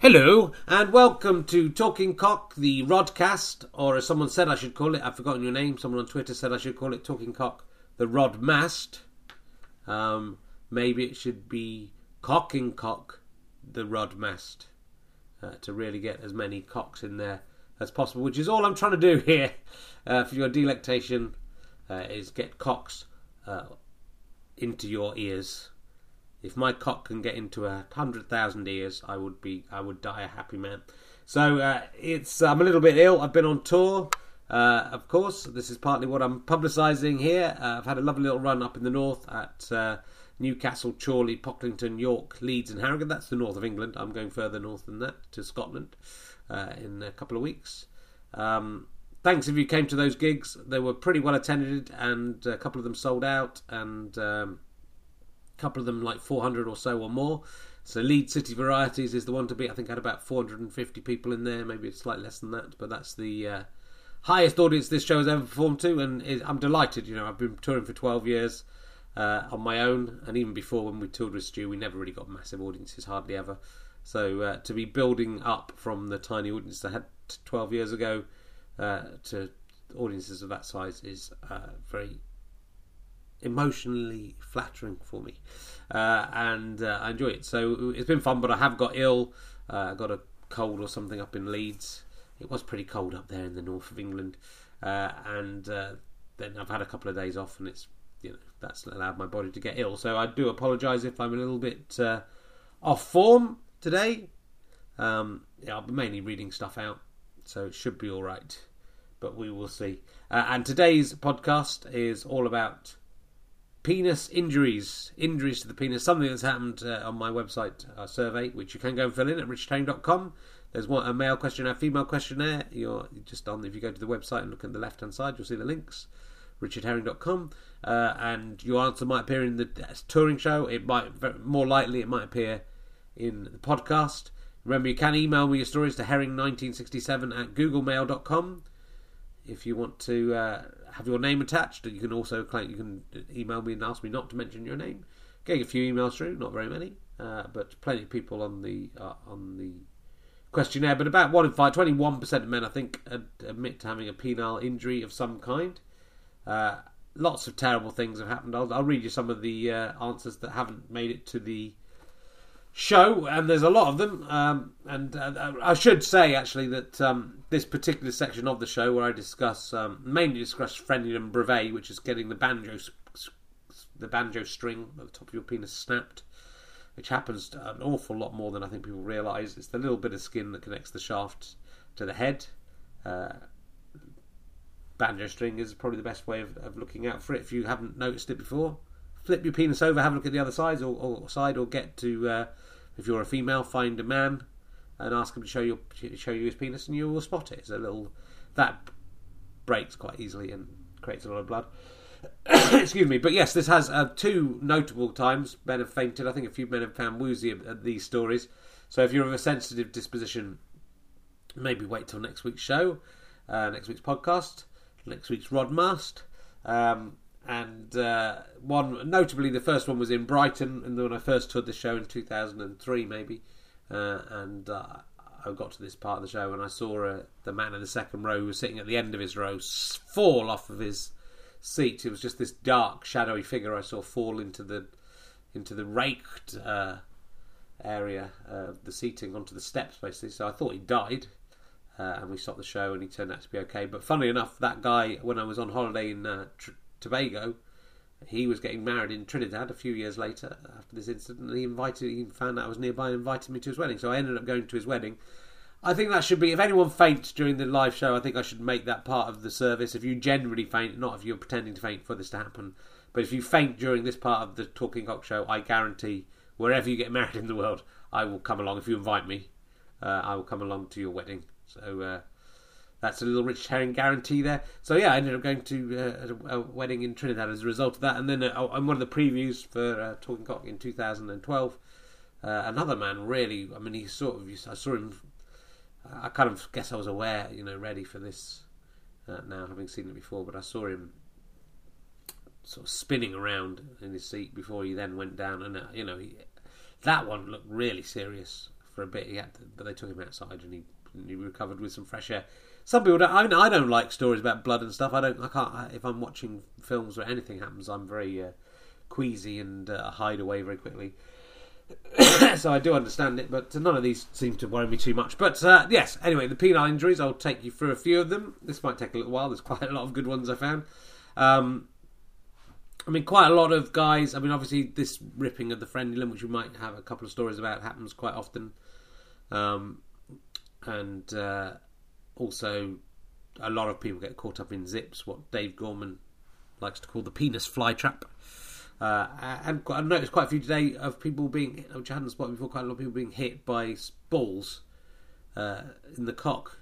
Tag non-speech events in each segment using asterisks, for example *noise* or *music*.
Hello, and welcome to Talking Cock, the Rodcast, or as someone said I should call it, I've forgotten your name, someone on Twitter said I should call it Talking Cock, the Rodmast. Um, maybe it should be Cocking Cock, the Rodmast, uh, to really get as many cocks in there as possible, which is all I'm trying to do *laughs* here uh, for your delectation, uh, is get cocks uh, into your ears. If my cock can get into a hundred thousand ears, I would be, I would die a happy man. So uh, it's, I'm a little bit ill. I've been on tour, uh, of course. This is partly what I'm publicising here. Uh, I've had a lovely little run up in the north at uh, Newcastle, Chorley, Pocklington, York, Leeds, and Harrogate. That's the north of England. I'm going further north than that to Scotland uh, in a couple of weeks. Um, thanks if you came to those gigs. They were pretty well attended, and a couple of them sold out, and. Um, couple of them like 400 or so or more. So Leeds City Varieties is the one to beat. I think I had about 450 people in there, maybe it's slightly less than that, but that's the uh, highest audience this show has ever performed to, and it, I'm delighted. You know, I've been touring for 12 years uh, on my own, and even before when we toured with Stu, we never really got massive audiences, hardly ever. So uh, to be building up from the tiny audience I had 12 years ago uh, to audiences of that size is uh, very emotionally flattering for me, uh, and uh, I enjoy it. So it's been fun, but I have got ill. Uh, I got a cold or something up in Leeds. It was pretty cold up there in the north of England, uh, and uh, then I've had a couple of days off, and it's you know that's allowed my body to get ill. So I do apologise if I'm a little bit uh, off form today. Um, yeah, I'll be mainly reading stuff out, so it should be all right. But we will see. and today's podcast is all about penis injuries, injuries to the penis, something that's happened uh, on my website uh, survey, which you can go and fill in at richardherring.com. There's one a male questionnaire, female questionnaire. You're just on if you go to the website and look at the left hand side, you'll see the links. richardherring.com, uh, and your answer might appear in the touring show. It might more likely it might appear in the podcast. Remember, you can email me your stories to herring1967 at googlemail.com if you want to uh, have your name attached. You can also claim, you can email me and ask me not to mention your name. Getting a few emails through, not very many, uh, but plenty of people on the uh, on the questionnaire. But about one in five, 21 percent of men, I think, admit to having a penile injury of some kind. Uh, lots of terrible things have happened. I'll, I'll read you some of the uh, answers that haven't made it to the show, and there's a lot of them. Um, and uh, I should say actually that um, this particular section of the show, where I discuss um, mainly discuss frenulum breve, which is getting the banjo the banjo string at the top of your penis snapped, which happens an awful lot more than I think people realise. It's the little bit of skin that connects the shaft to the head. Uh, banjo string is probably the best way of, of looking out for it if you haven't noticed it before flip your penis over, have a look at the other side, or, or side, or get to uh, if you're a female, find a man and ask him to show you show you his penis, and you will spot it. It's a little that breaks quite easily and creates a lot of blood. *coughs* Excuse me, but yes, this has uh, two notable times. Men have fainted. I think a few men have found woozy at, at these stories. So if you're of a sensitive disposition, maybe wait till next week's show, uh, next week's podcast, next week's Rodmast. Um, and uh, one notably the first one was in Brighton, and when I first toured the show in 2003, maybe, uh, and uh, I got to this part of the show and I saw uh, the man in the second row who was sitting at the end of his row fall off of his seat. It was just this dark, shadowy figure I saw fall into the into the raked uh, area of the seating onto the steps, basically. So I thought he died. Uh, and we stopped the show, and he turned out to be okay. But funnily enough, that guy, when I was on holiday in Tr- Tobago. He was getting married in Trinidad a few years later after this incident. He invited, he found out I was nearby and invited me to his wedding. So I ended up going to his wedding. I think that should be, if anyone faints during the live show, I think I should make that part of the service. If you generally faint, not if you're pretending to faint for this to happen, but if you faint during this part of the Talking Cock show, I guarantee wherever you get *laughs* married in the world, I will come along. If you invite me, uh, I will come along to your wedding. So uh, that's a little Rich Herring guarantee there. So yeah, I ended up going to uh, a, wedding in Trinidad as a result of that. And then uh, on one of the previews for uh, Talking Cock in 2012, uh, another man really, I mean, he sort of, I saw him, I kind of guess I was aware, you know, ready for this uh, now, having seen it before, but I saw him sort of spinning around in his seat before he then went down. And, uh, you know, he, that one looked really serious for a bit. He had, to, but they took him outside and he, and he recovered with some fresh air. Some people don't. I, mean, I don't like stories about blood and stuff. I don't. I can't. If I'm watching films where anything happens, I'm very uh, queasy and uh, hide away very quickly. *coughs* so I do understand it, but none of these seem to worry me too much. But uh, yes, anyway, the penile injuries, I'll take you through a few of them. This might take a little while. There's *laughs* quite a lot of good ones I found. Um, I mean, quite a lot of guys. I mean, obviously, this ripping of the frenulum, which we might have a couple of stories about, happens quite often. Um, and uh, also, a lot of people get caught up in zips, what Dave Gorman likes to call the penis fly trap. Uh, and I noticed quite a few today of people being, which I hadn't spotted before, quite a lot of people being hit by balls uh, in the cock.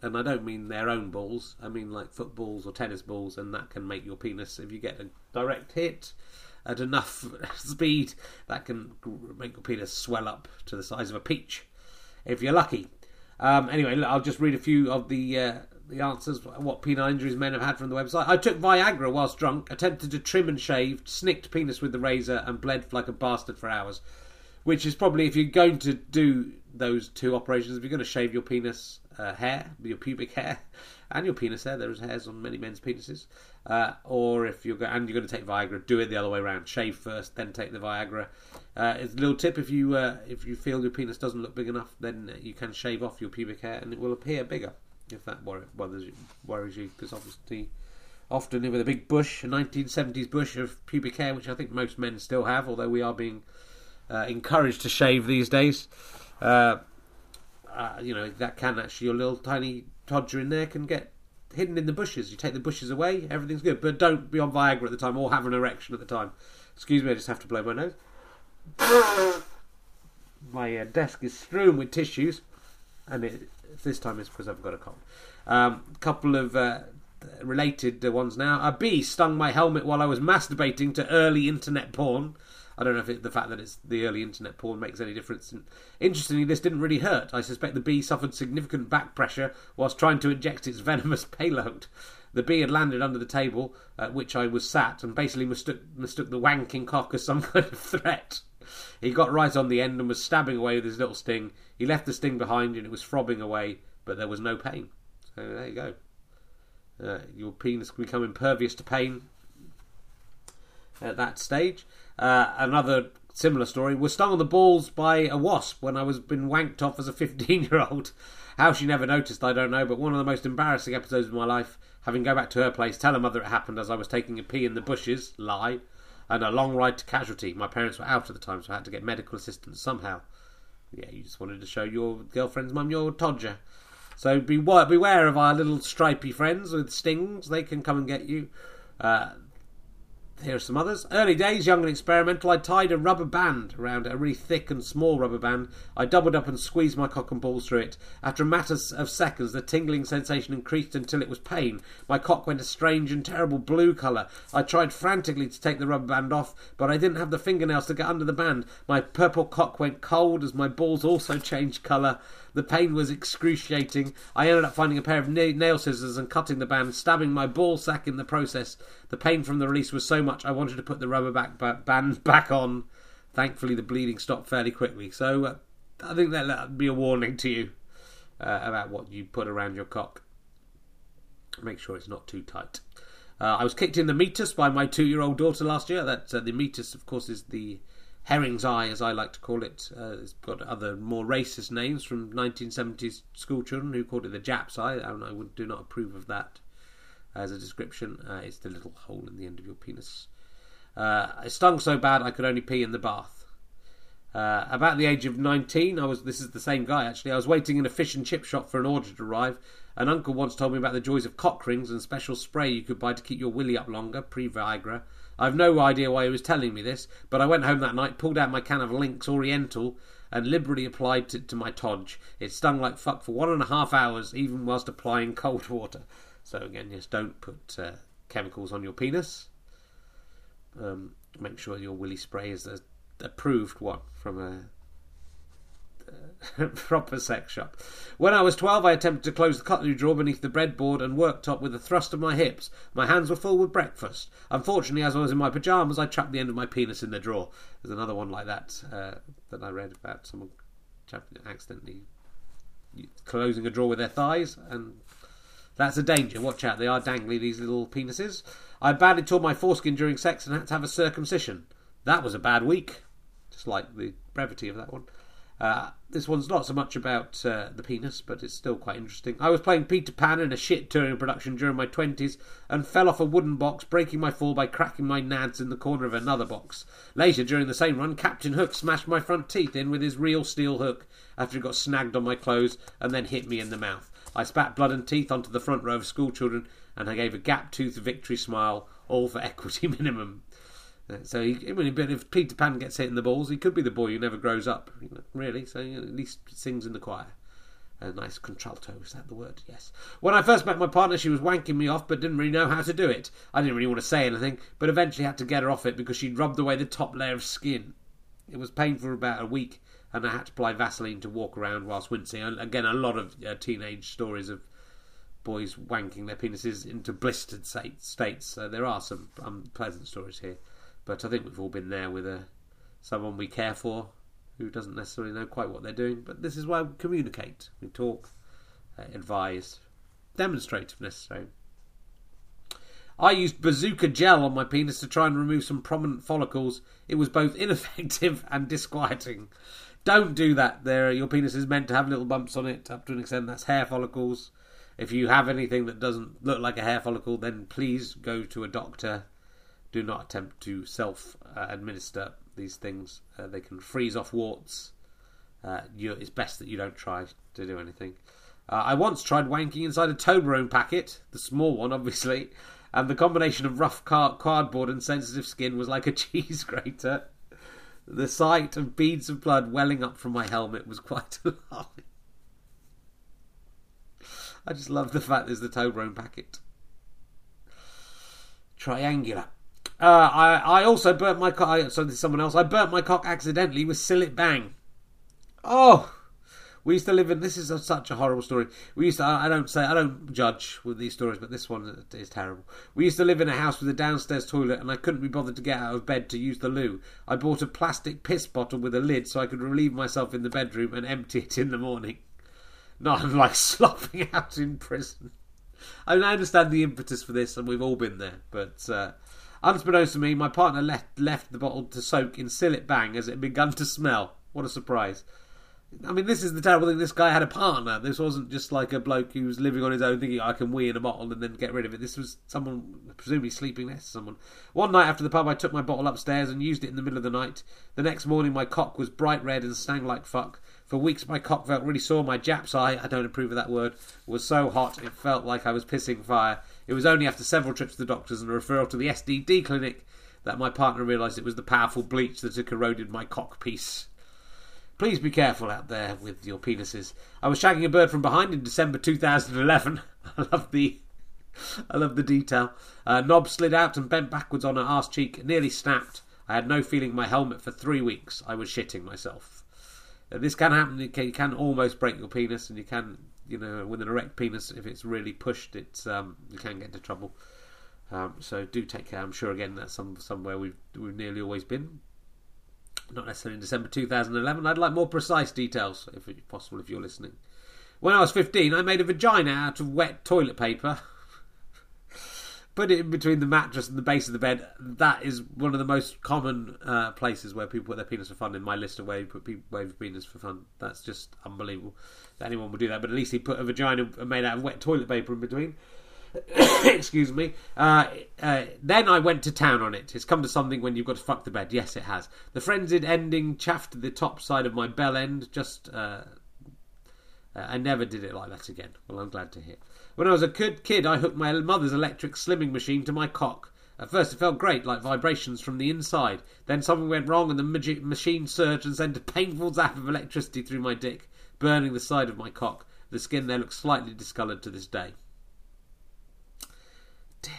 And I don't mean their own balls, I mean like footballs or tennis balls, and that can make your penis, if you get a direct hit at enough *laughs* speed, that can make your penis swell up to the size of a peach, if you're lucky. Um, anyway, I'll just read a few of the uh, the answers, what penile injuries men have had from the website. I took Viagra whilst drunk, attempted to trim and shave, snicked penis with the razor, and bled like a bastard for hours. Which is probably, if you're going to do those two operations, if you're going to shave your penis uh, hair, your pubic hair, and your penis there. there's hairs on many men's penises, uh, or if you're go- and you're going to take Viagra, do it the other way around. Shave first, then take the Viagra. Uh, it's a little tip: if you uh, if you feel your penis doesn't look big enough, then you can shave off your pubic hair, and it will appear bigger if that worries, worries you, because obviously, often with a big bush, a 1970s bush of pubic hair, which I think most men still have, although we are being uh, encouraged to shave these days. Uh, uh, you know, that can actually, your little tiny todger in there can get hidden in the bushes. You take the bushes away, everything's good. But don't be on Viagra at the time or have an erection at the time. Excuse me, I just have to blow my nose. *coughs* my uh, desk is strewn with tissues, and it, this time it's because I've got a cold. A um, couple of uh, related ones now. A bee stung my helmet while I was masturbating to early internet porn. I don't know if it, the fact that it's the early internet porn makes any difference. Interestingly, this didn't really hurt. I suspect the bee suffered significant back pressure whilst trying to inject its venomous *laughs* payload. The bee had landed under the table at which I was sat and basically mistook, mistook the wanking cock as some *laughs* kind of threat. He got right on the end and was stabbing away with his little sting. He left the sting behind and it was throbbing away, but there was no pain. So there you go. Uh, your penis can become impervious to pain at that stage. Uh, another similar story was stung on the balls by a wasp when I was been wanked off as a *laughs* 15 year old. How she never noticed, I don't know, but one of the most embarrassing episodes of my life. Having go back to her place, tell her mother it happened as I was taking a pee in the bushes, lie, and a long ride to casualty. My parents were out at the time, so I had to get medical assistance somehow. Yeah, you just wanted to show your girlfriend's mum your todger. So be, beware of our little stripy friends with stings. They can come and get you. Uh, here are some others. Early days, young and experimental, I tied a rubber band around a really thick and small rubber band. I doubled up and squeezed my cock and balls through it. After a matter of seconds, the tingling sensation increased until it was pain. My cock went a strange and terrible blue colour. I tried frantically to take the rubber band off, but I didn't have the fingernails to get under the band. My purple cock went cold as my balls also changed colour. The pain was excruciating. I ended up finding a pair of nail scissors and cutting the band, stabbing my ball sack in the process. The pain from the release was so much I wanted to put the rubber back, band *laughs* back on. Thankfully, the bleeding stopped fairly quickly. So uh, I think that'll be a warning to you uh, about what you put around your cock. Make sure it's not too tight. Uh, I was kicked in the meatus by my two-year-old daughter last year. That uh, the meatus, of course, is the Herring's Eye, as I like to call it. Uh, it's got other more racist names from 1970s school children who called it the Jap's Eye, and I would, do not approve of that as a description. Uh, it's the little hole in the end of your penis. Uh, it stung so bad I could only pee in the bath. Uh, about the age of 19, I was. This is the same guy actually. I was waiting in a fish and chip shop for an order to arrive. An uncle once told me about the joys of cock rings and special spray you could buy to keep your willy up longer, pre Viagra. I've no idea why he was telling me this, but I went home that night, pulled out my can of Lynx Oriental, and liberally applied it to, my todge. It stung like fuck for one and a half hours, even whilst applying *laughs* cold water. So again, yes, don't put uh, chemicals on your penis. Um, make sure your willy spray is the approved one from a *laughs* proper sex shop. When I was 12, I attempted to close the cutlery drawer beneath the breadboard and worktop with a thrust of my hips. My hands were full with breakfast. Unfortunately, as I was in my pyjamas, I trapped the end of my penis in the drawer. There's another one like that uh, that I read about someone accidentally closing a drawer with their thighs, and that's a danger. Watch out, they are dangly, these little penises. I badly tore my foreskin during sex and had to have a circumcision. That was a bad week. Just like the brevity of that one. Uh, this one's not so much about uh, the penis, but it's still quite interesting. I was playing Peter Pan in a shit touring production during my 20s and fell off a wooden box, breaking my fall by cracking my nads in the corner of another box. Later, during the same run, Captain Hook smashed my front teeth in with his real steel hook after he got snagged on my clothes and then hit me in the mouth. I spat blood and teeth onto the front row of schoolchildren and I gave a gap toothed victory smile, all for *laughs* equity minimum. Uh, so, he, I mean, if Peter Pan gets hit in the balls, he could be the boy who never grows up, really. So, at least sings in the choir. A nice contralto, is that the word? Yes. When I first met my partner, she was wanking me off, but didn't really know how to do it. I didn't really want to say anything, but eventually had to get her off it because she'd rubbed away the top layer of skin. It was painful for about a week, and I had to apply Vaseline to walk around whilst wincing. Again, a lot of uh, teenage stories of boys wanking their penises into blistered states. So there are some unpleasant stories here. But I think we've all been there with a someone we care for who doesn't necessarily know quite what they're doing. But this is why we communicate, we talk, uh, advise, demonstrate if necessary. I used Bazuka gel on my penis to try and remove some prominent follicles. It was both *laughs* ineffective and disquieting. Don't do that. There, your penis is meant to have little bumps on it up to an extent. That's hair follicles. If you have anything that doesn't look like a hair follicle, then please go to a doctor do not attempt to self uh, administer these things. Uh, they can freeze off warts. Uh, you, it's best that you don't try to do anything. Uh, I once tried wanking inside a Toblerone packet, the small one, obviously, and the combination of rough car- cardboard and sensitive skin was like a *laughs* cheese grater. The sight of beads of blood welling up from my helmet was quite *laughs* alarming. I just love the fact there's the Toblerone packet. Triangular. Uh, I, I also burnt my cock. So this someone else. I burnt my cock accidentally with Cillit Bang. Oh, we used to live in. This is a, such a horrible story. We used to. I, I don't say. I don't judge with these stories, but this one is terrible. We used to live in a house with a downstairs toilet, and I couldn't be bothered to get out of bed to use the loo. I bought a plastic piss bottle with a lid so I could relieve myself in the bedroom and empty it in the morning. Not *laughs* like slopping *laughs* out in prison. I mean, I understand the impetus for this, and we've all been there, but. Uh, Unbeknownst to me, my partner left, left the bottle to soak in Cillit Bang as it had begun to smell. What a surprise. I mean, this is the terrible thing. This guy had a partner. This wasn't just like a bloke who was living on his own, thinking I can wee in a bottle and then get rid of it. This was someone presumably sleeping next to someone. One night after the pub, I took my bottle upstairs and used it in the middle of the night. The next morning, my cock was bright red and stank like fuck. For weeks, my cock felt really sore. My Jap's eye, I don't approve of that word, was so hot it felt like I was pissing fire. It was only after several trips to the doctors and a referral to the STD clinic that my partner realised it was the powerful bleach that had corroded my cock piece. Please be careful out there with your penises. I was shagging a bird from behind in December 2011. *laughs* I love the, I love the detail. Uh, knob slid out and bent backwards on her arse cheek, nearly snapped. I had no feeling in my helmet for three weeks. I was shitting myself. This can happen. You can, you can almost break your penis, and you can you know, with an erect penis, if it's really pushed, it's um, you can get into trouble. Um, so do take care. I'm sure again that's some somewhere we've we've nearly always been. Not necessarily in December 2011. I'd like more precise details, if possible, if you're listening. When I was 15, I made a vagina out of wet toilet paper. *laughs* Put it in between the mattress and the base of the bed. That is one of the most common uh, places where people put their penis for fun in my list of where you put where penis for fun. That's just unbelievable that anyone would do that. But at least he put a vagina made out of wet toilet paper in between. *coughs* Excuse me. Uh, uh, then I went to town on it. It's come to something when you've got to fuck the bed. Yes, it has. The frenzied ending chaffed the top side of my bell end. Just, uh, uh I never did it like that again. Well, I'm glad to hear. When I was a kid, kid, I hooked my mother's electric slimming machine to my cock. At first, it felt great, like vibrations from the inside. Then something went wrong, and the magic machine surged and sent a painful zap of electricity through my dick, burning the side of my cock. The skin there looks slightly discoloured to this day.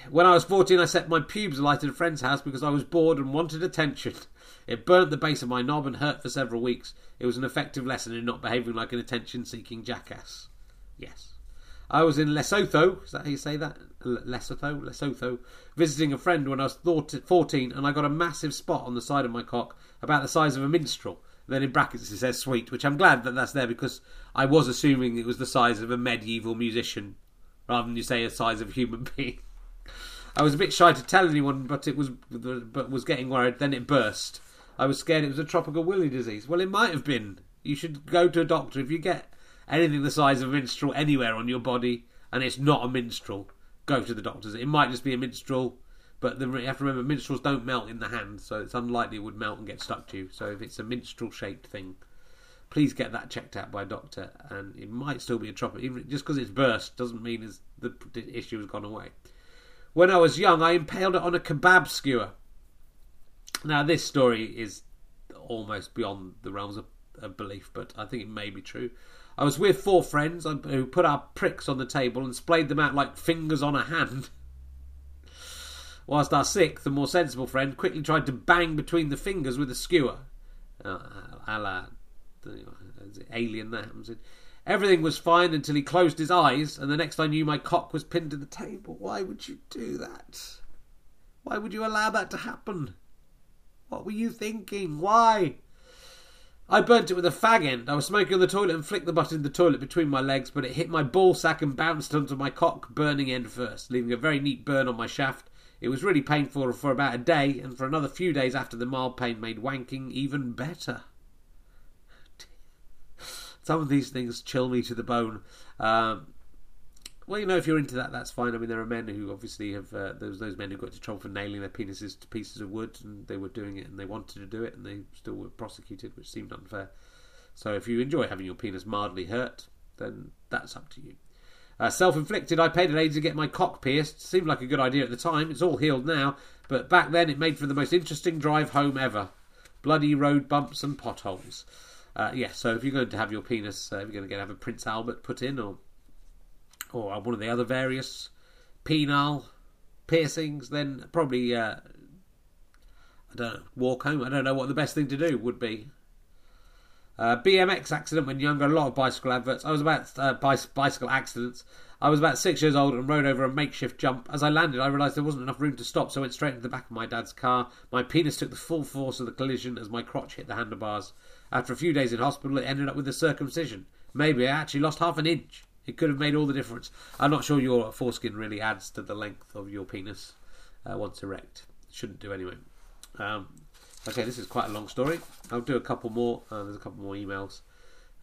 When I was 14, I set my pubes alight at a friend's house because I was bored and wanted attention. *laughs* It burnt the base of my knob and hurt for several weeks. It was an effective lesson in not behaving like an attention seeking jackass. Yes. I was in Lesotho, is that how you say that? Lesotho? Lesotho, visiting a friend when I was 14 and I got a massive spot on the side of my cock about the size of a minstrel. Then in brackets it says sweet, which I'm glad that that's there because I was assuming it was the size of a medieval musician rather than you say a size of a human *laughs* being. I was a bit shy to tell anyone, but it was but was getting worried. Then it burst. I was scared it was a tropical willy disease. Well, it might have been. You should go to a doctor if you get anything the size of a minstrel anywhere on your body and it's not a minstrel. Go to the doctors. It might just be a minstrel, but the, you have to remember minstrels don't melt in the hand, so it's unlikely it would melt and get stuck to you. So if it's a minstrel shaped thing, please get that checked out by a doctor. And it might still be a tropical. Even just because it's burst doesn't mean the issue has gone away. When I was young, I impaled it on a kebab skewer. Now, this story is almost beyond the realms of, of belief, but I think it may be true. I was with four friends who put our pricks on the table and splayed them out like fingers on a hand. Whilst our sixth and more sensible friend quickly tried to bang between the fingers with a skewer. Uh, a la alien that happens in. Everything was fine until he closed his eyes, and the next I knew, my cock was pinned to the table. Why would you do that? Why would you allow that to happen? What were you thinking? Why? I burnt it with a fag end. I was smoking on the toilet and flicked the butt in the toilet between my legs, but it hit my ball sack and bounced onto my cock burning end first, leaving a very neat burn on my shaft. It was really painful for about a day, and for another few days after the mild pain made wanking even better. Some of these things chill me to the bone. Um, well, you know, if you're into that, that's fine. I mean, there are men who obviously have uh, those those men who got into trouble for nailing their penises to pieces of wood, and they were doing it, and they wanted to do it, and they still were prosecuted, which seemed unfair. So, if you enjoy having your penis mildly hurt, then that's up to you. Uh, self-inflicted. I paid an aide to get my cock pierced. Seemed like a good idea at the time. It's all healed now, but back then it made for the most interesting drive home ever. Bloody road bumps and potholes. Uh, yeah, so if you're going to have your penis, uh, if you're going to get have a Prince Albert put in, or or one of the other various penile piercings, then probably uh, I don't know, walk home. I don't know what the best thing to do would be. Uh, BMX accident when younger, a lot of bicycle adverts. I was about uh, bicycle accidents. I was about six years old and rode over a makeshift jump. As I landed, I realised there wasn't enough room to stop, so I went straight into the back of my dad's car. My penis took the full force of the collision as my crotch hit the handlebars. After a few days in hospital, it ended up with a circumcision. Maybe I actually lost half an inch. It could have made all the difference. I'm not sure your foreskin really adds to the length of your penis uh, once erect. Shouldn't do anyway. Um, okay, this is quite a long story. I'll do a couple more. Uh, there's a couple more emails.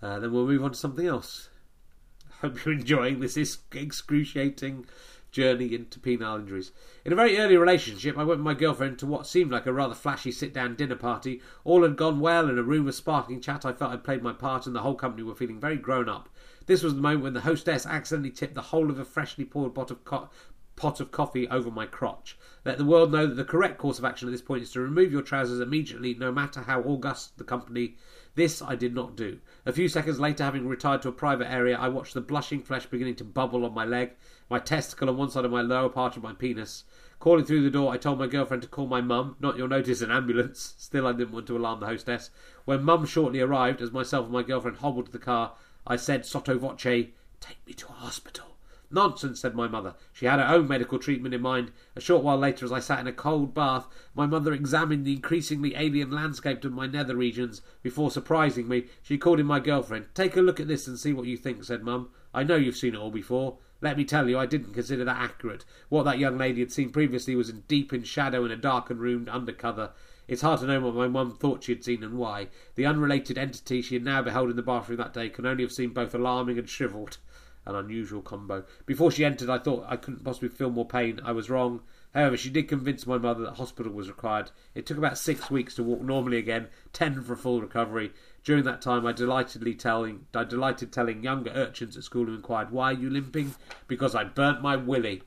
Uh, then we'll move on to something else. *laughs* Hope you're enjoying this excruciating journey into penile injuries. In a very early relationship, I went with my girlfriend to what seemed like a rather flashy sit down dinner party. All had gone well, in a room of sparkling chat, I felt I'd played my part, and the whole company were feeling very grown up. This was the moment when the hostess accidentally tipped the whole of a freshly poured pot of, co- pot of coffee over my crotch. Let the world know that the correct course of action at this point is to remove your trousers immediately, no matter how august the company this I did not do. A few seconds later, having retired to a private area, I watched the blushing flesh beginning to bubble on my leg, my testicle on one side of my lower part of my penis. Calling through the door, I told my girlfriend to call my mum, not you'll notice an ambulance. *laughs* Still, I didn't want to alarm the hostess. When mum shortly arrived, as myself and my girlfriend hobbled to the car, I said sotto voce, Take me to a hospital. Nonsense, said my mother. She had her own medical treatment in mind. A short while later, as I sat in a cold bath, my mother examined the increasingly alien landscape of my nether regions. Before surprising me, she called in my girlfriend. Take a look at this and see what you think, said Mum. I know you've seen it all before. Let me tell you, I didn't consider that accurate. What that young lady had seen previously was in deep in shadow in a darkened room undercover. It's hard to know what my mum thought she had seen and why. The unrelated entity she had now beheld in the bathroom that day can only have seemed both alarming and shrivelled an unusual combo. Before she entered, I thought I couldn't possibly feel more pain. I was wrong. However, she did convince my mother that hospital was required. It took about six weeks to walk normally again, ten for a full recovery. During that time, I delightedly telling, I delighted telling younger urchins at school who inquired, "Why are you limping?" Because I burnt my willy.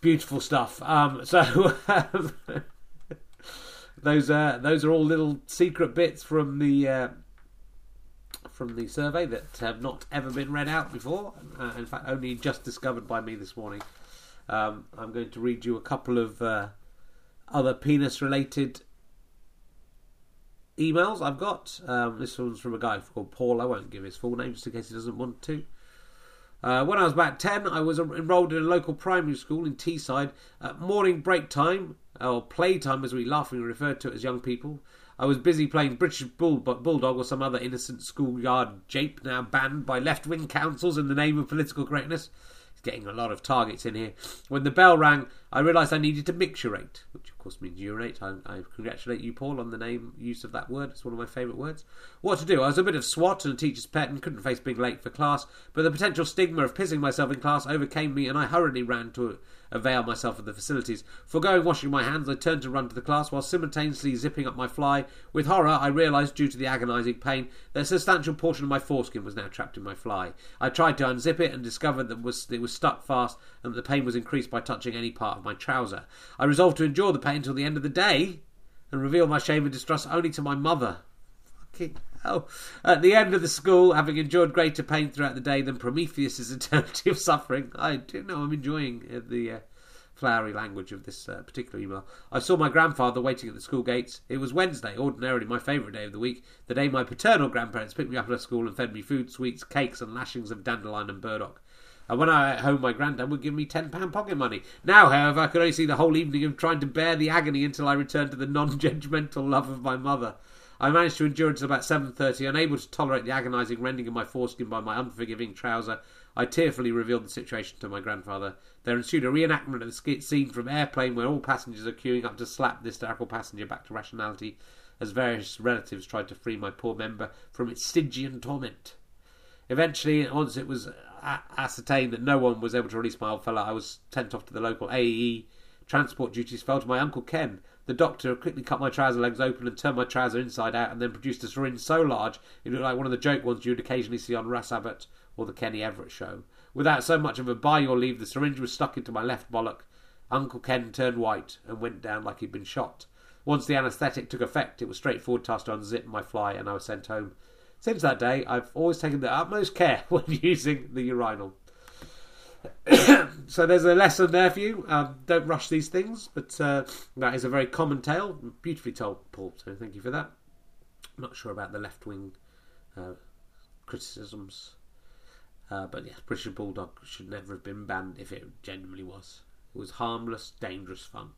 Beautiful stuff. Um, so *laughs* um, those uh, those are all little secret bits from the uh, from the survey that have not ever been read out before. Uh, in fact, only just discovered by me this morning. Um, I'm going to read you a couple of uh, other penis related emails I've got. Um, this one's from a guy called Paul. I won't give his full name just in case he doesn't want to. Uh, when I was about 10, I was enrolled in a local primary school in Teesside. At morning break time, or playtime as we laughingly referred to it as young people, I was busy playing British Bull- Bulldog or some other innocent schoolyard jape now banned by left wing councils in the name of political correctness. He's getting a lot of targets in here. When the bell rang, I realised I needed to micturate, which of course means urinate. I, I congratulate you, Paul, on the name use of that word. It's one of my favourite words. What to do? I was a bit of swat and a teacher's pet and couldn't face being late for class, but the potential stigma of pissing myself in class overcame me and I hurriedly ran to avail myself of the facilities. Forgoing washing my hands, I turned to run to the class while simultaneously zipping up my fly. With horror, I realised, due to the agonising pain, that a substantial portion of my foreskin was now trapped in my fly. I tried to unzip it and discovered that it was, it was stuck fast and that the pain was increased by touching any part of my trouser. I resolved to endure the pain until the end of the day and reveal my shame and distrust only to my mother. Fucking hell. At the end of the school, having endured greater pain throughout the day than Prometheus's eternity *laughs* of suffering, I do know I'm enjoying uh, the uh, flowery language of this uh, particular email. I saw my grandfather waiting at the school gates. It was Wednesday, ordinarily my favourite day of the week, the day my paternal grandparents picked me up at school and fed me food, sweets, cakes, and lashings of dandelion and burdock. And when I at home, my granddad would give me ten pound pocket money. Now, however, I could only see the whole evening of trying to bear the agony until I returned to the non-judgmental love of my mother. I managed to endure until about seven thirty, unable to tolerate the agonising rending of my foreskin by my unforgiving trouser. I tearfully revealed the situation to my grandfather. There ensued a reenactment of the scene from Airplane, where all passengers are queuing up to slap this hysterical passenger back to rationality, as various relatives tried to free my poor member from its Stygian torment. Eventually, once it was uh, ascertained that no one was able to release my old fellow, I was sent off to the local A&E. Transport duties fell to my Uncle Ken. The doctor quickly cut my trouser legs open and turned my trouser inside out, and then produced a syringe so large it looked like one of the joke ones you'd occasionally see on Russ Abbott or the Kenny Everett show. Without so much of a by your leave, the syringe was stuck into my left bollock. Uncle Ken turned white and went down like he'd been shot. Once the anaesthetic took effect, it was straightforward task to unzip my fly, and I was sent home. Since that day, I've always taken the utmost care *laughs* when using the urinal. *coughs* so there's a lesson there for you. Um, don't rush these things, but uh, that is a very common tale, beautifully told, Paul. So thank you for that. I'm not sure about the left wing uh, criticisms, uh, but yes, British Bulldog should never have been banned if it genuinely was. It was harmless, dangerous fun.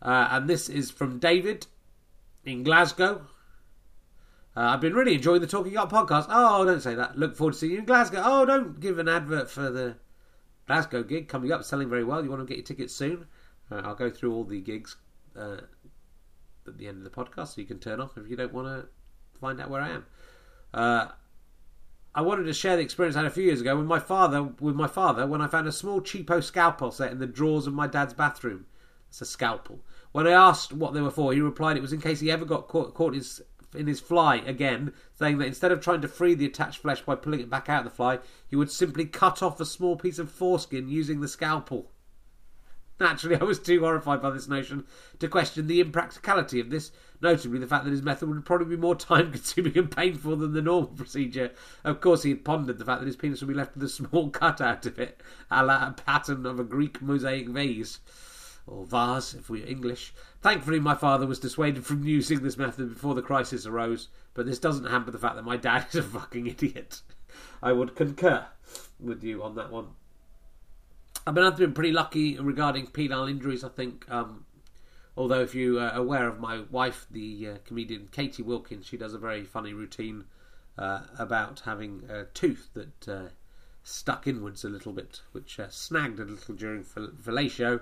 Uh, and this is from David in Glasgow. Uh, I've been really enjoying the Talking Up podcast. Oh, don't say that. Look forward to seeing you in Glasgow. Oh, don't give an advert for the Glasgow gig coming up, selling very well. You want to get your tickets soon? Uh, I'll go through all the gigs uh, at the end of the podcast, so you can turn off if you don't want to find out where I am. Uh, I wanted to share the experience I had a few years ago with my father. With my father, when I found a small cheapo scalpel set in the drawers of my dad's bathroom. It's a scalpel. When I asked what they were for, he replied it was in case he ever got caught, caught his in his fly again, saying that instead of trying to free the attached flesh by pulling it back out of the fly, he would simply cut off a small piece of foreskin using the scalpel. Naturally, *laughs* I was too horrified by this notion to question the impracticality of this, notably the fact that his method would probably be more *laughs* time consuming and painful than the normal procedure. Of course, he had pondered the fact that his penis would be left with a small *laughs* cut out of it, a la a pattern of a Greek mosaic vase or vase if we're English. Thankfully, my father was dissuaded from using this method before the crisis arose, but this doesn't hamper the fact that my dad *laughs* is a fucking idiot. I would concur with you on that one. I've been, I've been pretty lucky regarding penile injuries, I think. Um, although, if you are aware of my wife, the uh, comedian Catie Wilkins, she does a very funny routine uh, about having a tooth that uh, stuck inwards a little bit, which uh, snagged a little during fellatio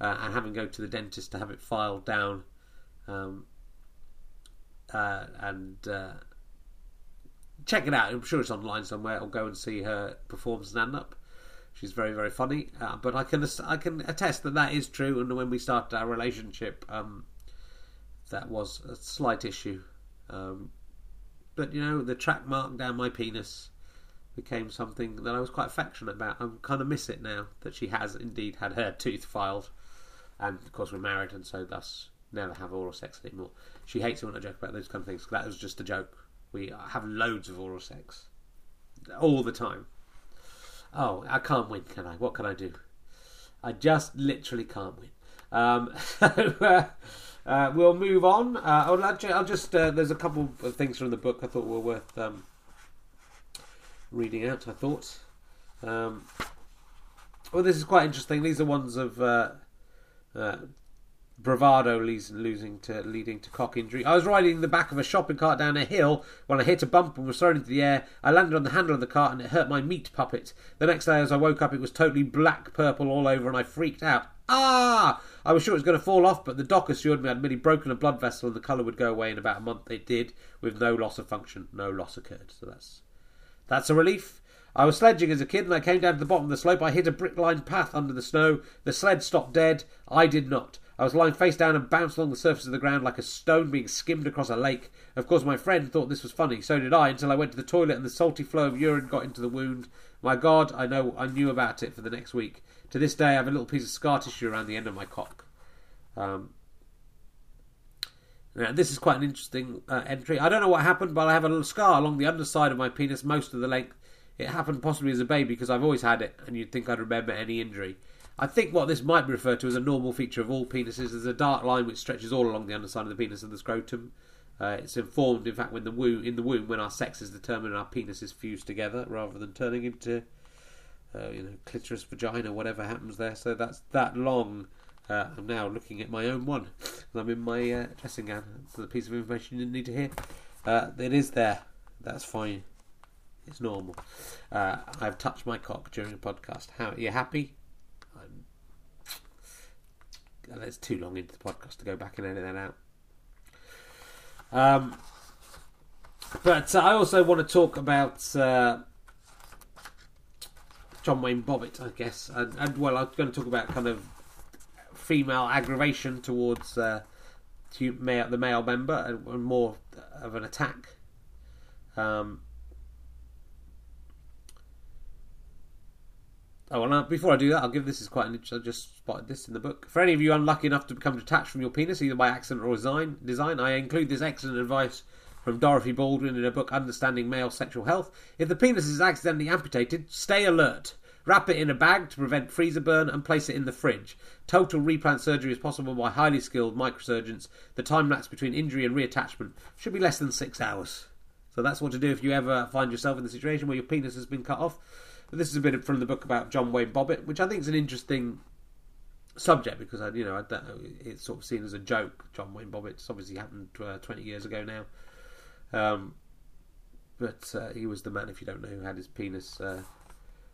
uh, and having to go to the dentist to have it filed down um, uh, and uh, check it out. I'm sure it's online somewhere. I'll go and see her perform stand up. She's very very funny. Uh, but I can I can attest that that is true. And when we started our relationship, um, that was a slight issue. Um, but you know, the track mark down my penis became something that I was quite affectionate about. I kind of miss it now that she has indeed had her tooth filed and of course we're married, and so thus never have oral sex anymore. She hates it when I joke about those kind of things. That was just a joke. We have loads of oral sex all the time. Oh, I can't win, can I? What can I do? I just literally can't win. Um, *laughs* uh, uh, we'll move on. Uh, I'll, I'll, just uh, there's a couple of things from the book I thought were worth um, reading out. I thought. Um, well, this is quite interesting. These are ones of uh, bravado losing to leading to cock injury. I was riding the back of a shopping cart down a hill when I hit a bump and was thrown into the air. I landed on the handle of the cart and it hurt my meat puppet. The next day, as I woke up, it was totally black purple all over and I freaked out. Ah! I was sure it was going to fall off, but the doc assured me I'd merely broken a blood vessel and the colour would go away in about a month. It did, with no loss of function. No loss occurred. So that's that's a relief. I was sledging as a kid and I came down to the bottom of the slope. I hit a brick lined path under the snow. The sled stopped dead. I did not. I was lying face down and bounced along the surface of the ground like a stone being skimmed across a lake. Of course, my friend thought this was funny. So did I, until I went to the toilet and the salty flow of urine got into the wound. My God, I know I knew about it for the next week. To this day, I have a little piece of scar tissue around the end of my cock. Um, now, this is quite an interesting uh, entry. I don't know what happened, but I have a little scar along the underside of my penis, most of the length. It happened possibly as a baby because I've always had it, and you'd think I'd remember any injury. I think what this might be referred to as a normal feature of all penises is a dark line which stretches all along the underside of the penis and the scrotum. Uh, it's informed, in fact, when the womb in the womb when our sex is determined and our penis is fused together, rather than turning into, uh, you know, clitoris, vagina, whatever happens there. So that's that long. Uh, I'm now looking at my own one. I'm in my uh, dressing gown. That's the piece of information you didn't need to hear. Uh, it is there. That's fine. It's normal. Uh, I've touched my cock during the podcast. How are you happy? I'm... That's too long into the podcast to go back and edit that out. Um, but I also want to talk about uh, John Wayne Bobbitt, I guess, and, and, well, I'm going to talk about kind of female aggravation towards uh, the male member and more of an attack. Um, Oh, well, now, before I do that, I'll give this is quite an interesting. I just spotted this in the book. For any of you unlucky enough to become detached from your penis, either by accident or design, design I include this excellent advice from Dorothy Baldwin in her book Understanding Male Sexual Health. If the penis is accidentally amputated, stay alert. Wrap it in a bag to prevent freezer burn and place it in the fridge. Total replant surgery is possible by highly skilled microsurgeons. The time lapse between injury and reattachment should be less than six hours. So that's what to do if you ever find yourself in the situation where your penis has been cut off. This is a bit from the book about John Wayne Bobbitt, which I think is an interesting subject because I, you know, I it's sort of seen as a joke. John Wayne Bobbitt. It's obviously happened uh, twenty years ago now. Um, but uh, he was the man, if you don't know, who had his penis uh,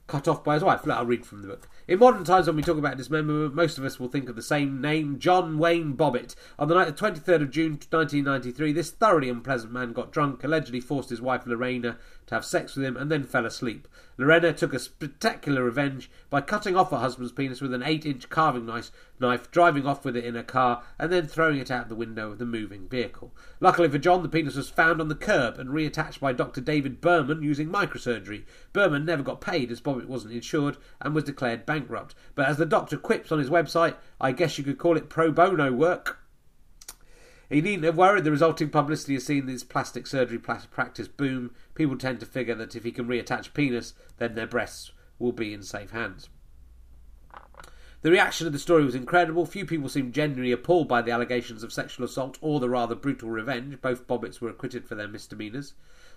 cut off by his wife. I'll read from the book. In modern times, when we talk about dismemberment, most of us will think of the same name, John Wayne Bobbitt. On the night of 23rd of June 1993, this thoroughly unpleasant man got drunk, allegedly forced his wife Lorena to have sex with him, and then fell asleep. Lorena took a spectacular revenge by cutting off her husband's penis with an 8 inch carving knife, knife, driving off with it in a car, and then throwing it out the window of the moving vehicle. Luckily for John, the penis was found on the curb and reattached by Dr. David Berman using microsurgery. Berman never got paid as Bobbitt wasn't insured and was declared bankrupt. But as the doctor quips on his website, I guess you could call it pro bono work. He needn't have worried. The resulting publicity has seen this plastic surgery practice boom. People tend to figure that if he can reattach penis, then their breasts will be in safe hands. The reaction of the story was incredible. Few people seemed genuinely appalled by the allegations of sexual assault or the rather brutal revenge. Both Bobbitts were acquitted for their misdemeanours.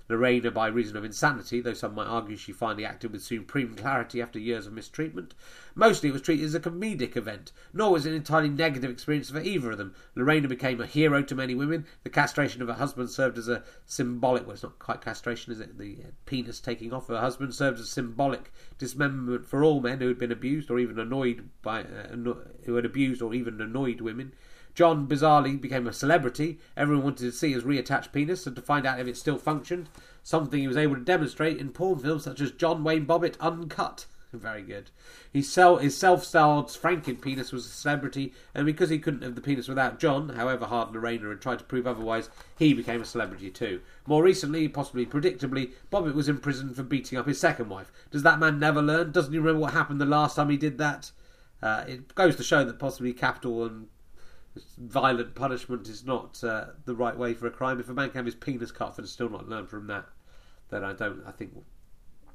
Lorena by reason of insanity, though some might argue she finally acted with supreme clarity after years of mistreatment. Mostly it was treated as a comedic event, nor was it an entirely negative experience for either of them. Lorena became a hero to many women. The castration of her husband served as a symbolic, well, it's not quite castration, is it? The penis taking off her husband served as symbolic dismemberment for all men who had been abused or even annoyed by, uh, who had abused or even annoyed women. John bizarrely became a celebrity. Everyone wanted to see his reattached penis and to find out if it still functioned. Something he was able to demonstrate in porn films such as John Wayne Bobbitt Uncut. *laughs* Very good. His, his self-styled Franken penis was a celebrity, and because he couldn't have the penis without John, however hard Lorena had tried to prove otherwise, he became a celebrity too. More recently, possibly predictably, Bobbitt was in prison for beating up his second wife. Does that man never learn? Doesn't he remember what happened the last time he did that? Uh, it goes to show that possibly capital and violent punishment is not uh, the right way for a crime. If a man can have his penis cut and still not learn from that, then I don't. I think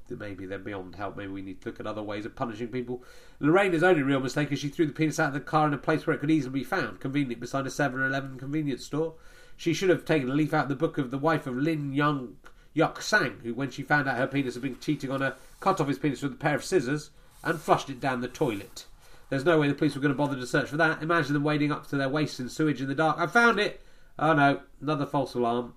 maybe they're beyond help. Maybe we need to look at other ways of punishing people. Lorraine's only real mistake is she threw the penis out of the car in a place where it could easily be found, convenient beside a 7-Eleven convenience store. She should have taken a leaf out of the book of the wife of Lin Young Yuk Sang, who, when she found out her penis had been cheating on her, cut off his penis with a pair of scissors and flushed it down the toilet. There's no way the police were going to bother to search for that. Imagine them wading up to their waists in sewage in the dark. I found it! Oh no, another false alarm.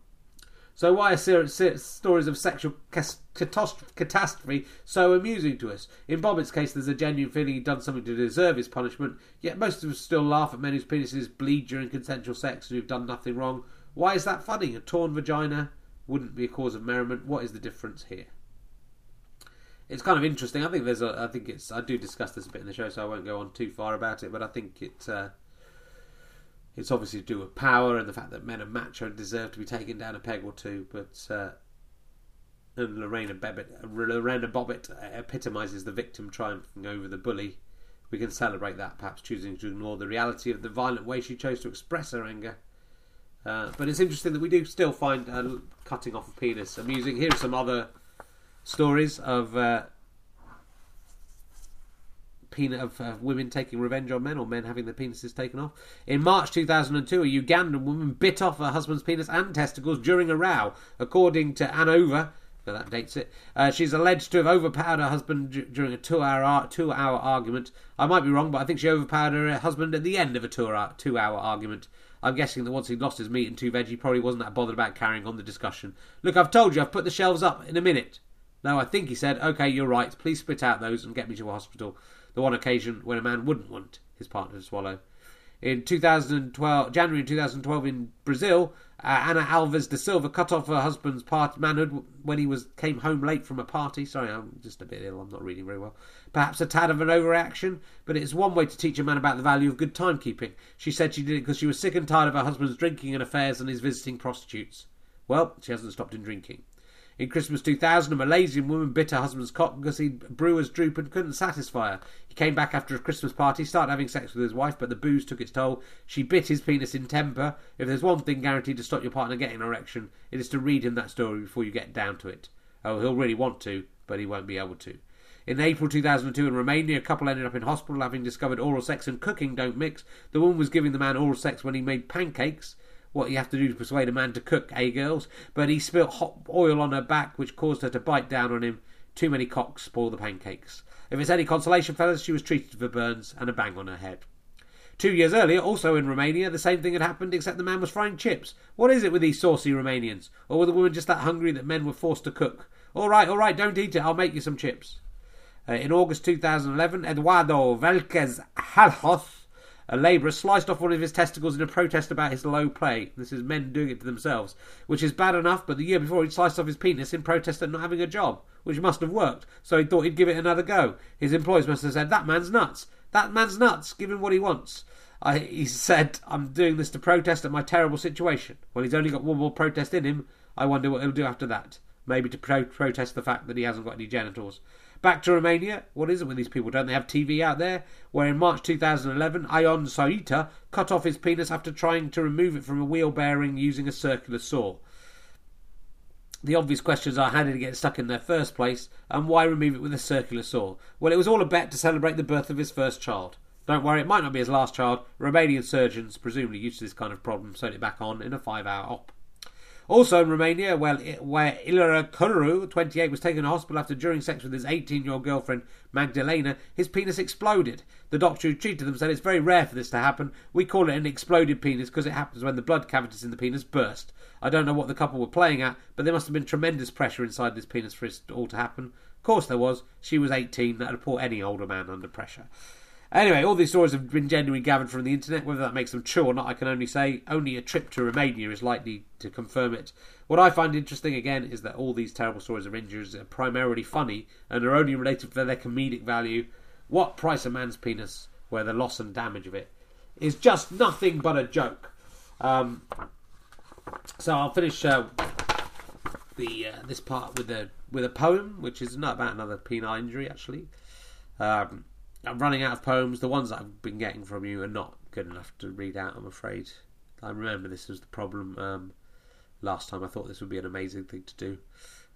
So why are stories of sexual catastrophe so amusing to us? In Bobbitt's case, there's a genuine feeling he'd done something to deserve his punishment, yet most of us still laugh at men whose penises bleed during consensual sex and who've done nothing wrong. Why is that funny? A torn vagina wouldn't be a cause of merriment. What is the difference here? It's kind of interesting. I think there's a. I think it's. I do discuss this a bit in the show, so I won't go on too far about it. But I think it. Uh, it's obviously to do with power and the fact that men are macho and deserve to be taken down a peg or two. But uh, and Lorena Bobbitt, Lorena Bobbitt epitomises the victim triumphing over the bully. We can celebrate that, perhaps choosing to ignore the reality of the violent way she chose to express her anger. Uh, but it's interesting that we do still find cutting off a penis amusing. Here are some other stories of uh, of uh, women taking revenge on men or men having their penises taken off. In March 2002, a Ugandan woman bit off her husband's penis and testicles during a row, according to Ananova. So that dates it. Uh, she's alleged to have overpowered her husband d- during a two-hour two-hour argument. I might be wrong, but I think she overpowered her husband at the end of a two-hour two-hour argument. I'm guessing that once he'd lost his meat and two veg, he probably wasn't that bothered about carrying on the discussion. Look, I've told you, I've put the shelves up in a minute. No, I think he said, okay, you're right. Please spit out those and get me to a hospital the one occasion when a man wouldn't want his partner to swallow. In 2012, January 2012 in Brazil, uh, Ana Alves da Silva cut off her husband's part manhood when he was came home late from a party. Sorry, I'm just a bit ill. I'm not reading very well. Perhaps a tad of an overreaction, but it's one way to teach a man about the value of good timekeeping. She said she did it because she was sick and tired of her husband's drinking and affairs and his visiting prostitutes. Well, she hasn't stopped in drinking. In Christmas 2000, a Malaysian woman bit her husband's cock because he brewer's droop and couldn't satisfy her. He came back after a Christmas party, started having sex with his wife, but the booze took its toll. She bit his penis in temper. If there's one thing guaranteed to stop your partner getting an erection, it is to read him that story before you get down to it. Oh, he'll really want to, but he won't be able to. In April 2002 in Romania, a couple ended up in hospital having discovered oral sex and cooking don't mix. The woman was giving the man oral sex when he made pancakes what you have to do to persuade a man to cook, eh, girls? But he spilt hot oil on her back, which caused her to bite down on him. Too many cocks spoil the pancakes. If it's any consolation, fellas, she was treated for burns and a bang on her head. Two years earlier, also in Romania, the same thing had happened, except the man was frying chips. What is it with these saucy Romanians? Or were the women just that hungry that men were forced to cook? All right, all right, don't eat it. I'll make you some chips. Uh, in August 2011, Eduardo Velquez Halhos a labourer sliced off one of his testicles in a protest about his low pay. This is men doing it to themselves, which is bad enough, but the year before he sliced off his penis in protest at not having a job, which must have worked, so he thought he'd give it another go. His employers must have said, That man's nuts. That man's nuts. Give him what he wants. I, he said, I'm doing this to protest at my terrible situation. Well, he's only got one more protest in him. I wonder what he'll do after that. Maybe to pro- protest the fact that he hasn't got any genitals. Back to Romania. What is it with these people? Don't they have TV out there? Where in March 2011, Ion Soita cut off his penis after trying to remove it from a wheel bearing using a circular saw. The obvious questions are how did it get stuck in their first place, and why remove it with a circular saw? Well, it was all a bet to celebrate the birth of his first child. Don't worry, it might not be his last child. Romanian surgeons, presumably used to this kind of problem, sewed it back on in a five hour op. Also in Romania, well, where Ilera Kuru, 28, was taken to hospital after during sex with his 18 year old girlfriend Magdalena, his penis exploded. The doctor who treated them said it's very rare for this to happen. We call it an exploded penis because it happens when the blood cavities in the penis burst. I don't know what the couple were playing at, but there must have been tremendous pressure inside this penis for it all to happen. Of course there was. She was 18. That would put any older man under pressure. Anyway, all these stories have been genuinely gathered from the internet. Whether that makes them true or not, I can only say only a trip to Romania is likely to confirm it. What I find interesting again is that all these terrible stories of injuries are primarily funny and are only related for their comedic value. What price a man's penis, where the loss and damage of it is just nothing but a joke. Um, so I'll finish uh, the uh, this part with a with a poem, which is not about another penile injury actually. Um, I'm running out of poems. The ones I've been getting from you are not good enough to read out, I'm afraid. I remember this was the problem um, last time. I thought this would be an amazing thing to do.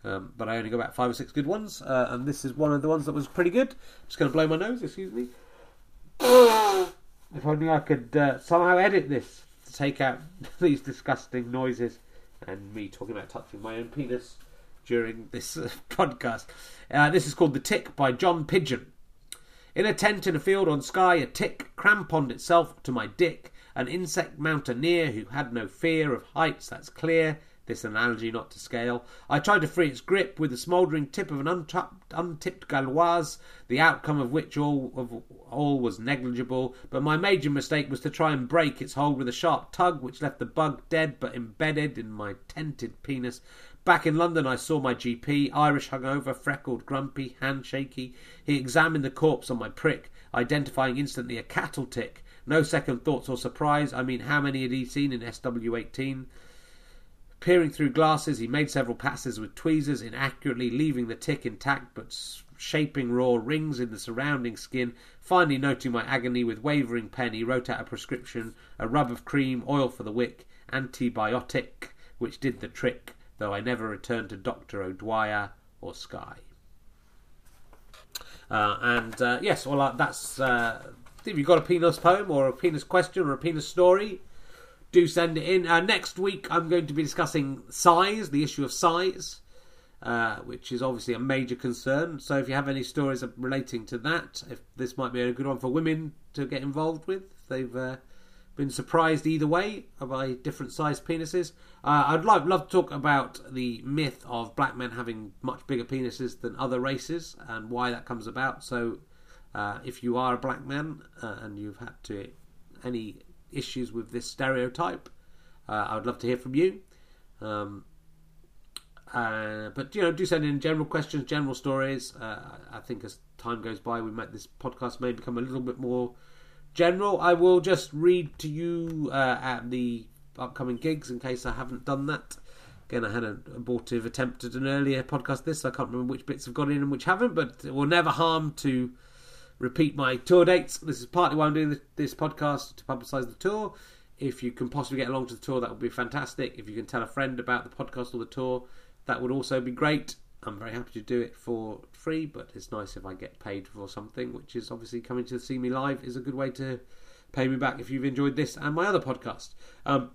Um, but I only got about five or six good ones, uh, and this is one of the ones that was pretty good. I'm just going to blow my nose, excuse me. if only I could uh, somehow edit this to take out *laughs* these disgusting noises and me talking about touching my own penis during this uh, *laughs* podcast. Uh, this is called The Tick by John Pidgeon. In a tent in a field on Skye, a tick cramponed itself to my dick. An insect mountaineer who had no fear of heights, that's clear. This analogy not to scale. I tried to free its grip with the smouldering tip of an untapped, untipped gauloise, the outcome of which all of all was negligible. But my major mistake was to try and break its hold with a sharp tug, which left the bug dead but embedded in my tented penis. Back in London, I saw my GP, Irish hungover, freckled, grumpy, handshaky. He examined the corpse on my prick, identifying instantly a cattle tick. No second thoughts or surprise. I mean, how many had he seen in SW18? Peering through glasses, he made several passes with tweezers, inaccurately leaving the tick intact but shaping raw rings in the surrounding skin. Finally, noting my agony with wavering pen, he wrote out a prescription a rub of cream, oil for the wick, antibiotic, which did the trick though I never returned to Dr. O'Dwyer or Skye. Uh, and uh, yes, well, uh, that's. Uh, if you've got a penis poem or a penis question or a penis story, do send it in. Uh, next week, I'm going to be discussing size, the issue of size, uh, which is obviously a major concern. So if you have any stories relating to that, if this might be a good one for women to get involved with, they've been surprised either way by different sized penises. Uh, I'd love, love to talk about the myth of black men having much bigger penises than other races and why that comes about. So, uh, if you are a black man uh, and you've had to any issues with this stereotype, uh, I would love to hear from you. Um, uh, but you know, do send in general questions, general stories. Uh, I think as time goes by, we might this podcast may become a little bit more general. I will just read to you uh, at the upcoming gigs in case I haven't done that. Again, I had an abortive attempt at an earlier podcast. This so I can't remember which bits have gone in and which haven't, but it will never harm to repeat my tour dates. This is partly why I'm doing this podcast to publicise the tour. If you can possibly get along to the tour, that would be fantastic. If you can tell a friend about the podcast or the tour, that would also be great. I'm very happy to do it for free, but it's nice if I get paid for something, which is obviously coming to see me live is a good way to pay me back if you've enjoyed this and my other podcast. Um,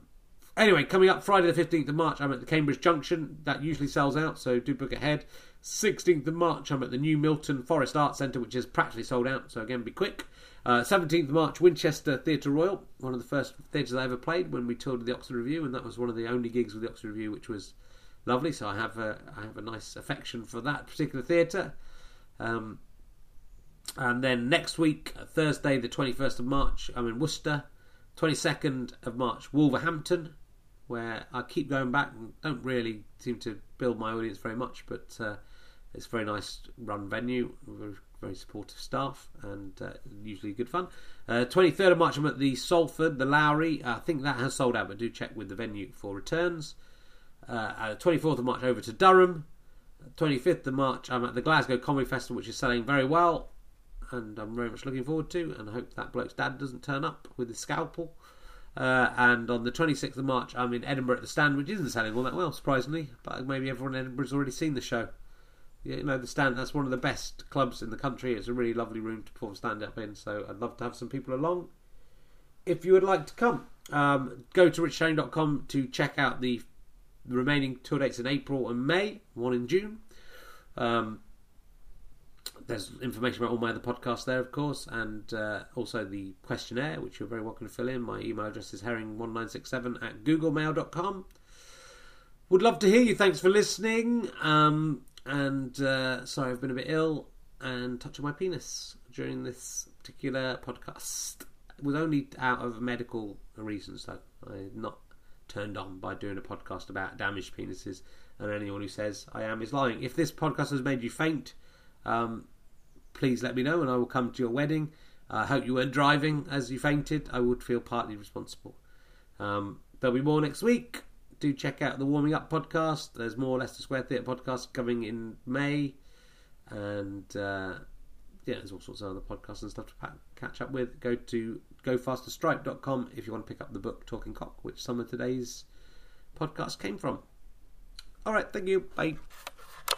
anyway, coming up Friday the 15th of March, I'm at the Cambridge Junction. That usually sells out, so do book ahead. 16th of March, I'm at the New Milton Forest Arts Centre, which is practically sold out, so again, be quick. Uh, 17th of March, Winchester Theatre Royal, one of the first theatres I ever played when we toured the Oxford Revue, and that was one of the only gigs with the Oxford Revue which was lovely. So I have a, I have a nice affection for that particular theatre. Um, and then next week, Thursday, the 21st of March, I'm in Worcester. 22nd of March, Wolverhampton, where I keep going back and don't really seem to build my audience very much, but uh, it's a very nice run venue, very, very supportive staff, and uh, usually good fun. Uh, 23rd of March, I'm at the Salford, the Lowry. I think that has sold out, but do check with the venue for returns. Uh, 24th of March over to Durham. 25th of March, I'm at the Glasgow Comedy Festival, which is selling very well, and I'm very much looking forward to. And I hope that bloke's dad doesn't turn up with his scalpel. Uh, and on the 26th of March, I'm in Edinburgh at the Stand, which isn't selling all that well, surprisingly. But maybe everyone in Edinburgh's already seen the show. You know, the Stand, that's one of the best clubs in the country. It's a really lovely room to perform stand up in, so I'd love to have some people along. If you would like to come, um, go to richherring.com to check out the the remaining tour dates in April and May, one in June. Um, there's information about all my other podcasts there, of course, and uh, also the questionnaire, which you're very welcome to fill in. My email address is herring1967 at googlemail.com. Would love to hear you. Thanks for listening. Um, and uh, sorry, I've been a bit ill and touching my penis during this particular podcast. It was only out of medical reasons, though. I'm not turned on by doing a podcast about damaged penises, and anyone who says I am is lying. If this podcast has made you faint, um, please let me know, and I will come to your wedding. I hope you weren't driving as you fainted. I would feel partly responsible. Um, there'll be more next week. Do check out the Warming Up podcast. There's more Leicester Square Theatre podcast coming in May. And uh, yeah, there's all sorts of other podcasts and stuff to catch up with. Go to gofasterstripe.com if you want to pick up the book Talking Cock, which some of today's podcast came from. All right, thank you. Bye.